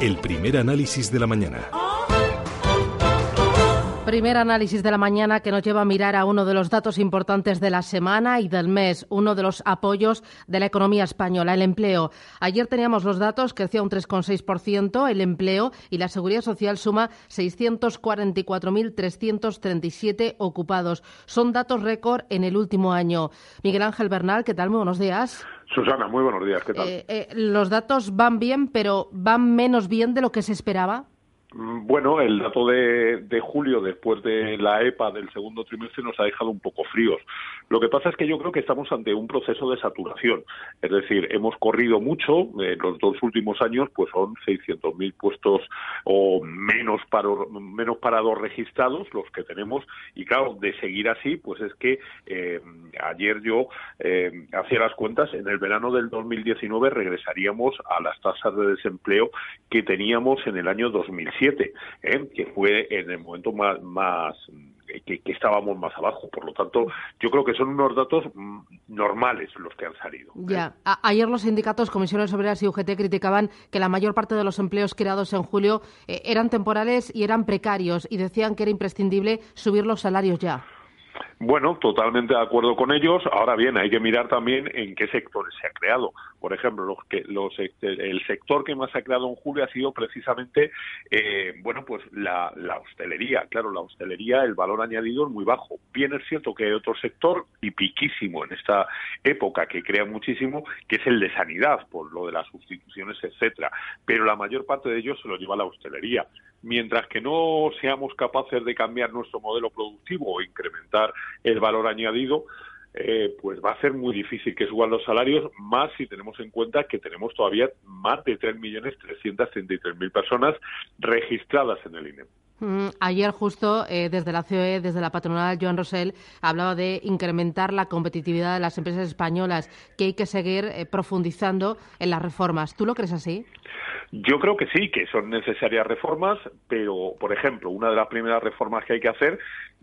El primer análisis de la mañana. Primer análisis de la mañana que nos lleva a mirar a uno de los datos importantes de la semana y del mes, uno de los apoyos de la economía española, el empleo. Ayer teníamos los datos, crecía un 3,6% el empleo y la seguridad social suma 644.337 ocupados. Son datos récord en el último año. Miguel Ángel Bernal, ¿qué tal? Muy buenos días. Susana, muy buenos días, ¿qué tal? Eh, eh, los datos van bien, pero ¿van menos bien de lo que se esperaba? Mm, bueno, el dato de, de, julio, después de la EPA del segundo trimestre, nos ha dejado un poco fríos. Lo que pasa es que yo creo que estamos ante un proceso de saturación. Es decir, hemos corrido mucho. En los dos últimos años, pues son 600.000 puestos o menos, menos parados registrados los que tenemos. Y claro, de seguir así, pues es que eh, ayer yo eh, hacía las cuentas. En el verano del 2019 regresaríamos a las tasas de desempleo que teníamos en el año 2007 ¿eh? que fue en el momento más, más que, estábamos más abajo. Por lo tanto, yo creo que son unos datos mm, normales los que han salido. ¿eh? Ya. ayer los sindicatos, comisiones obreras y UGT criticaban que la mayor parte de los empleos creados en julio eh, eran temporales y eran precarios y decían que era imprescindible subir los salarios ya. Bueno, totalmente de acuerdo con ellos. Ahora bien, hay que mirar también en qué sectores se ha creado. Por ejemplo, los que, los, el sector que más se ha creado en julio ha sido precisamente, eh, bueno, pues la, hostelería. Claro, la hostelería, el valor añadido es muy bajo. Bien es cierto que hay otro sector y piquísimo en esta época que crea muchísimo, que es el de sanidad, por lo de las sustituciones, etcétera. Pero la mayor parte de ellos se lo lleva la hostelería mientras que no seamos capaces de cambiar nuestro modelo productivo o incrementar el valor añadido, eh, pues va a ser muy difícil que suban los salarios, más si tenemos en cuenta que tenemos todavía más de 3.333.000 personas registradas en el INEM. Mm, ayer justo eh, desde la COE, desde la patronal, Joan Rosell hablaba de incrementar la competitividad de las empresas españolas, que hay que seguir eh, profundizando en las reformas. ¿Tú lo crees así? Yo creo que sí, que son necesarias reformas, pero, por ejemplo, una de las primeras reformas que hay que hacer,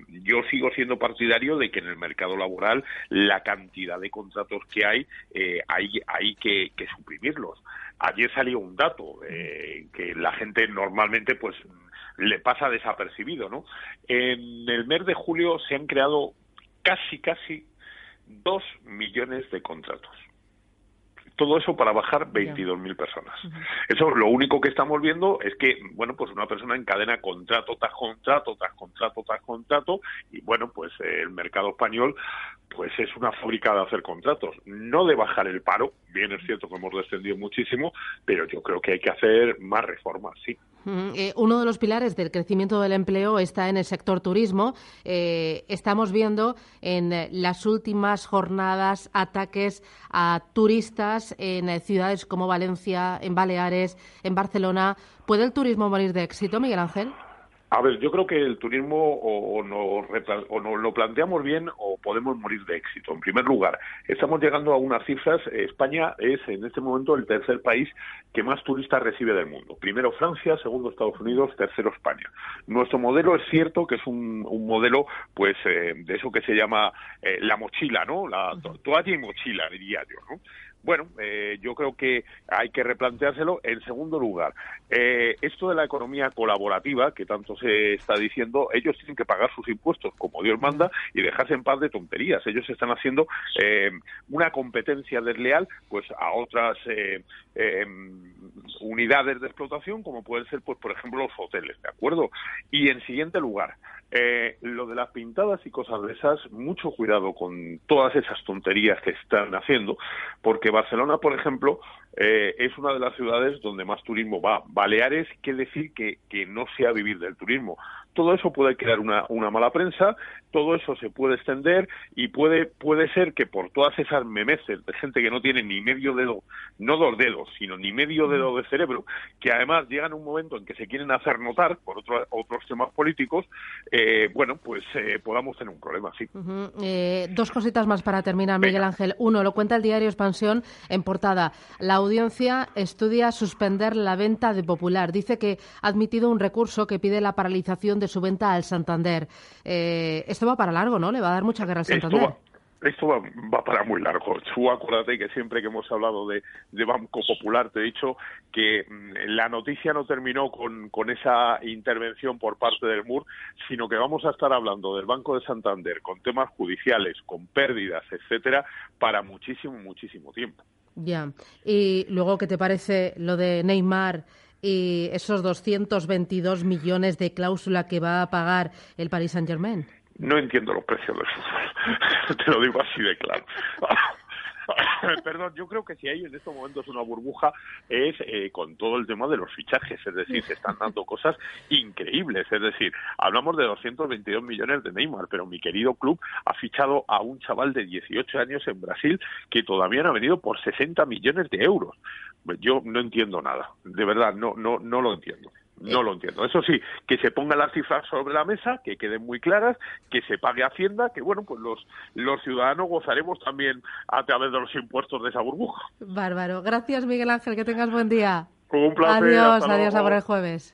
yo sigo siendo partidario de que en el mercado laboral la cantidad de contratos que hay, eh, hay, hay que, suprimirlos. Ayer salió un dato eh, que la gente normalmente, pues, le pasa desapercibido, ¿no? En el mes de julio se han creado casi, casi dos millones de contratos todo eso para bajar 22.000 personas. Eso lo único que estamos viendo es que, bueno, pues una persona encadena contrato tras contrato, tras contrato, tras contrato, y bueno, pues el mercado español pues es una fábrica de hacer contratos, no de bajar el paro, bien es cierto que hemos descendido muchísimo, pero yo creo que hay que hacer más reformas, sí. Eh, uno de los pilares del crecimiento del empleo está en el sector turismo. Eh, estamos viendo en las últimas jornadas ataques a turistas en ciudades como Valencia, en Baleares, en Barcelona. ¿Puede el turismo morir de éxito, Miguel Ángel? A ver, yo creo que el turismo o, nos, lo planteamos bien o podemos morir de éxito. En primer lugar, estamos llegando a unas cifras. España es en este momento el tercer país que más turistas recibe del mundo. Primero Francia, segundo Estados Unidos, tercero España. Nuestro modelo es cierto que es un, modelo, pues, eh, de eso que se llama eh, la mochila, ¿no? La toalla y mochila, diría yo, ¿no? Bueno, eh, yo creo que hay que replanteárselo. En segundo lugar, eh, esto de la economía colaborativa, que tanto se está diciendo, ellos tienen que pagar sus impuestos como Dios manda y dejarse en paz de tonterías. Ellos están haciendo eh, una competencia desleal pues a otras unidades de explotación, como pueden ser, pues por ejemplo, los hoteles, ¿de acuerdo? Y en siguiente lugar, eh, lo de las pintadas y cosas de esas, mucho cuidado con todas esas tonterías que están haciendo, porque Barcelona, por ejemplo, eh, es una de las ciudades donde más turismo va. Baleares quiere decir que, que no sea vivir del turismo todo eso puede crear una, una mala prensa, todo eso se puede extender y puede, puede ser que por todas esas memeces de gente que no tiene ni medio dedo, no dos dedos, sino ni medio dedo de cerebro, que además llegan a un momento en que se quieren hacer notar por otros otros temas políticos, eh, bueno, pues eh, podamos tener un problema, sí. Eh, dos cositas más para terminar, Miguel Ángel. Uno, lo cuenta el diario Expansión en portada. La audiencia estudia suspender la venta de Popular. Dice que ha admitido un recurso que pide la paralización de su venta al Santander. Eh, esto va para largo, ¿no? Le va a dar mucha guerra al Santander. esto va, para muy largo. Tú acuérdate que siempre que hemos hablado de, Banco Popular te he dicho que mm, la noticia no terminó con, con esa intervención por parte del MUR, sino que vamos a estar hablando del Banco de Santander con temas judiciales, con pérdidas, etcétera, para muchísimo, muchísimo tiempo. Ya. Y luego, ¿qué te parece lo de Neymar? y esos 222 millones de cláusula que va a pagar el Paris Saint-Germain? No entiendo los precios del fútbol. Te lo digo así de claro. Perdón, yo creo que si hay en estos momentos una burbuja es eh, con todo el tema de los fichajes, es decir, se están dando cosas increíbles, es decir, hablamos de 222 millones de Neymar, pero mi querido club ha fichado a un chaval de 18 años en Brasil que todavía no ha venido por 60 millones de euros. Yo no entiendo nada, de verdad, no, no, no lo entiendo. No lo entiendo. Eso sí, que se pongan las cifras sobre la mesa, que queden muy claras, que se pague Hacienda, que bueno, pues los, los ciudadanos gozaremos también a través de los impuestos de esa burbuja. Bárbaro. Gracias, Miguel Ángel. Que tengas buen día. Un placer. Adiós, adiós a por el jueves.